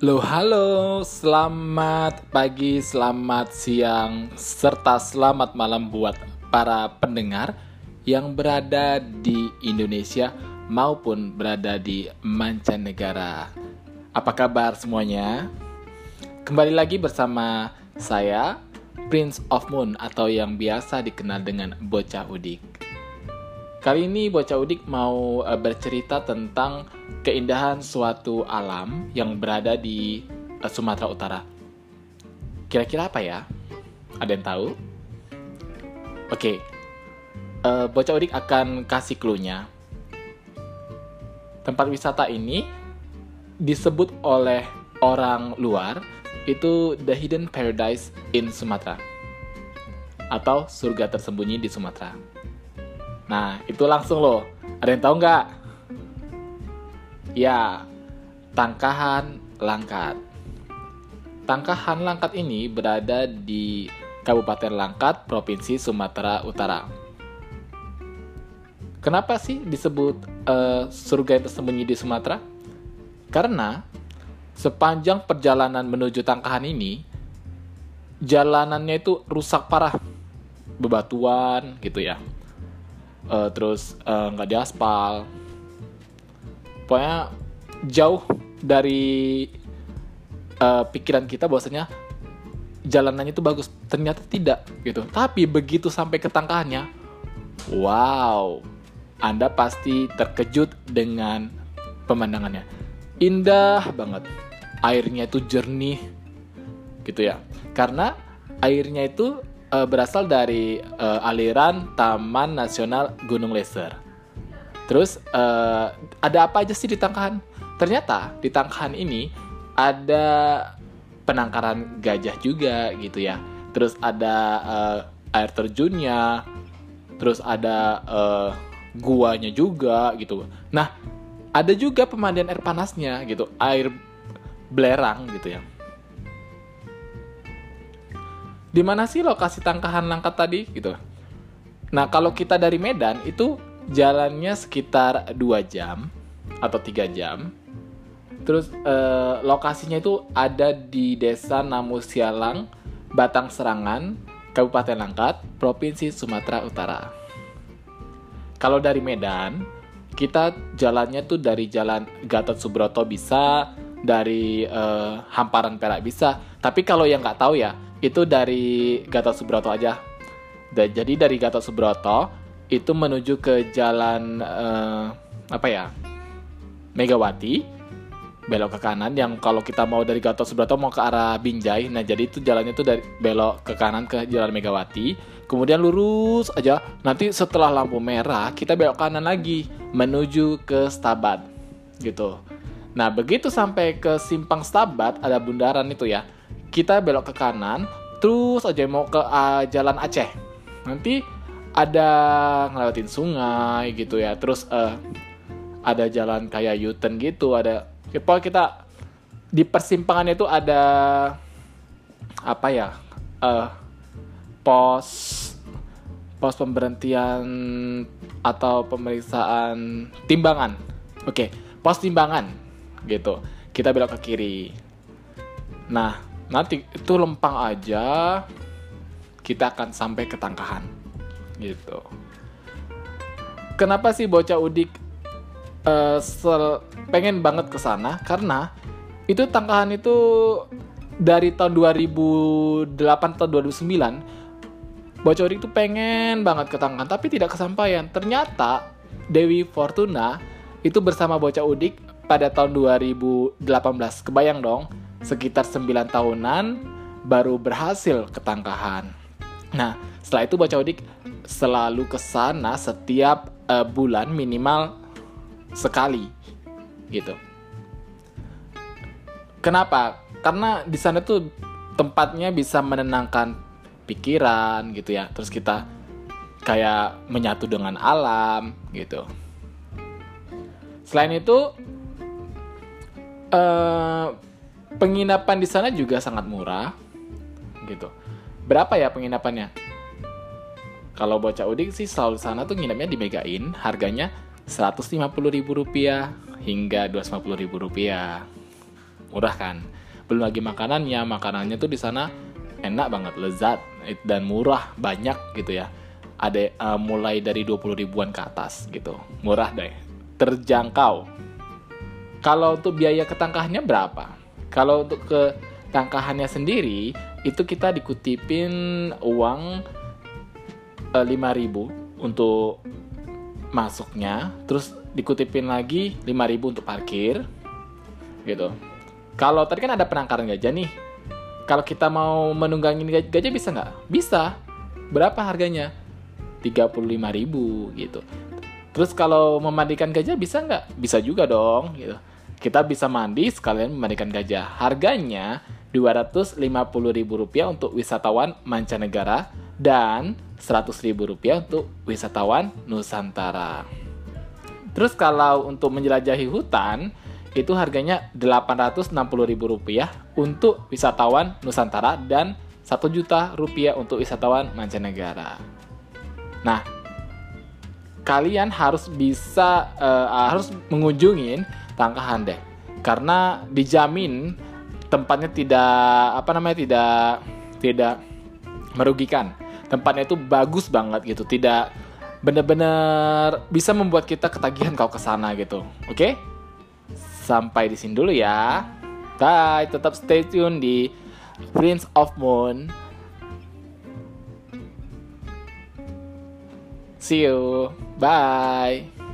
Halo, halo, selamat pagi, selamat siang, serta selamat malam buat para pendengar yang berada di Indonesia maupun berada di mancanegara. Apa kabar semuanya? Kembali lagi bersama saya, Prince of Moon atau yang biasa dikenal dengan Bocah Udik. Kali ini Bocah Udik mau uh, bercerita tentang keindahan suatu alam yang berada di uh, Sumatera Utara. Kira-kira apa ya? Ada yang tahu? Oke, uh, Bocah Udik akan kasih clue-nya. Tempat wisata ini disebut oleh orang luar itu The Hidden Paradise in Sumatera atau surga tersembunyi di Sumatera. Nah, itu langsung loh. Ada yang tahu nggak? Ya, Tangkahan Langkat. Tangkahan Langkat ini berada di Kabupaten Langkat, Provinsi Sumatera Utara. Kenapa sih disebut uh, surga yang tersembunyi di Sumatera? Karena sepanjang perjalanan menuju Tangkahan ini, jalanannya itu rusak parah, bebatuan gitu ya uh, terus eh, nggak uh, diaspal pokoknya jauh dari uh, pikiran kita bahwasanya jalanannya itu bagus. Ternyata tidak gitu. Tapi begitu sampai ke tangkahannya wow anda pasti terkejut dengan pemandangannya. Indah banget. Airnya itu jernih gitu ya. Karena airnya itu uh, berasal dari uh, aliran Taman Nasional Gunung Leser. Terus uh, ada apa aja sih di Tangkahan? Ternyata di Tangkahan ini ada penangkaran gajah juga gitu ya. Terus ada uh, air terjunnya, terus ada uh, guanya juga gitu. Nah, ada juga pemandian air panasnya gitu, air belerang gitu ya di mana sih lokasi tangkahan langkat tadi gitu. Nah kalau kita dari Medan itu jalannya sekitar 2 jam atau tiga jam. Terus eh, lokasinya itu ada di Desa Namusialang, Batang Serangan, Kabupaten Langkat, Provinsi Sumatera Utara. Kalau dari Medan, kita jalannya tuh dari jalan Gatot Subroto bisa, dari eh, Hamparan Perak bisa. Tapi kalau yang nggak tahu ya, itu dari Gatot Subroto aja. Jadi dari Gatot Subroto itu menuju ke jalan uh, apa ya? Megawati belok ke kanan yang kalau kita mau dari Gatot Subroto mau ke arah Binjai. Nah, jadi itu jalannya itu dari belok ke kanan ke jalan Megawati. Kemudian lurus aja. Nanti setelah lampu merah kita belok kanan lagi menuju ke Stabat. Gitu. Nah, begitu sampai ke simpang Stabat ada bundaran itu ya. Kita belok ke kanan terus aja mau ke uh, jalan Aceh. Nanti ada ngelewatin sungai gitu ya terus uh, ada jalan kayak Yuten gitu ada ya, kita di persimpangan itu ada apa ya uh, pos pos pemberhentian atau pemeriksaan timbangan. Oke okay, pos timbangan gitu. Kita belok ke kiri. Nah nanti itu lempang aja kita akan sampai ke tangkahan. Gitu. Kenapa sih bocah udik uh, pengen banget ke sana? Karena itu tangkahan itu dari tahun 2008 atau 2009 bocah udik tuh pengen banget ke tangkahan tapi tidak kesampaian. Ternyata Dewi Fortuna itu bersama bocah udik pada tahun 2018 kebayang dong sekitar 9 tahunan baru berhasil ketangkahan. Nah, setelah itu Baca Udik selalu ke sana setiap uh, bulan minimal sekali gitu. Kenapa? Karena di sana tuh tempatnya bisa menenangkan pikiran gitu ya. Terus kita kayak menyatu dengan alam gitu. Selain itu uh, penginapan di sana juga sangat murah gitu. Berapa ya penginapannya? Kalau bocah udik sih selalu sana tuh nginepnya di Megain harganya 150 ribu rupiah hingga 250 ribu rupiah. Murah kan? Belum lagi makanannya makanannya tuh di sana enak banget lezat dan murah banyak gitu ya. Ada uh, mulai dari 20 ribuan ke atas gitu. Murah deh. Terjangkau kalau untuk biaya ketangkahannya berapa? Kalau untuk ke tangkahannya sendiri itu kita dikutipin uang uh, 5000 untuk masuknya terus dikutipin lagi 5000 untuk parkir gitu. Kalau tadi kan ada penangkaran gajah nih. Kalau kita mau menunggangin gajah bisa nggak? Bisa. Berapa harganya? 35.000 gitu. Terus kalau memandikan gajah bisa nggak? Bisa juga dong gitu kita bisa mandi sekalian memandikan gajah harganya Rp250.000 untuk wisatawan mancanegara dan Rp100.000 untuk wisatawan Nusantara. Terus kalau untuk menjelajahi hutan, itu harganya Rp860.000 untuk wisatawan Nusantara dan Rp1 juta rupiah untuk wisatawan mancanegara. Nah, kalian harus bisa uh, harus mengunjungi Tangkahan deh. Karena dijamin tempatnya tidak apa namanya tidak tidak merugikan. Tempatnya itu bagus banget gitu, tidak benar-benar bisa membuat kita ketagihan kalau ke sana gitu. Oke? Sampai di sini dulu ya. Bye, tetap stay tune di Prince of Moon. See you. Bye.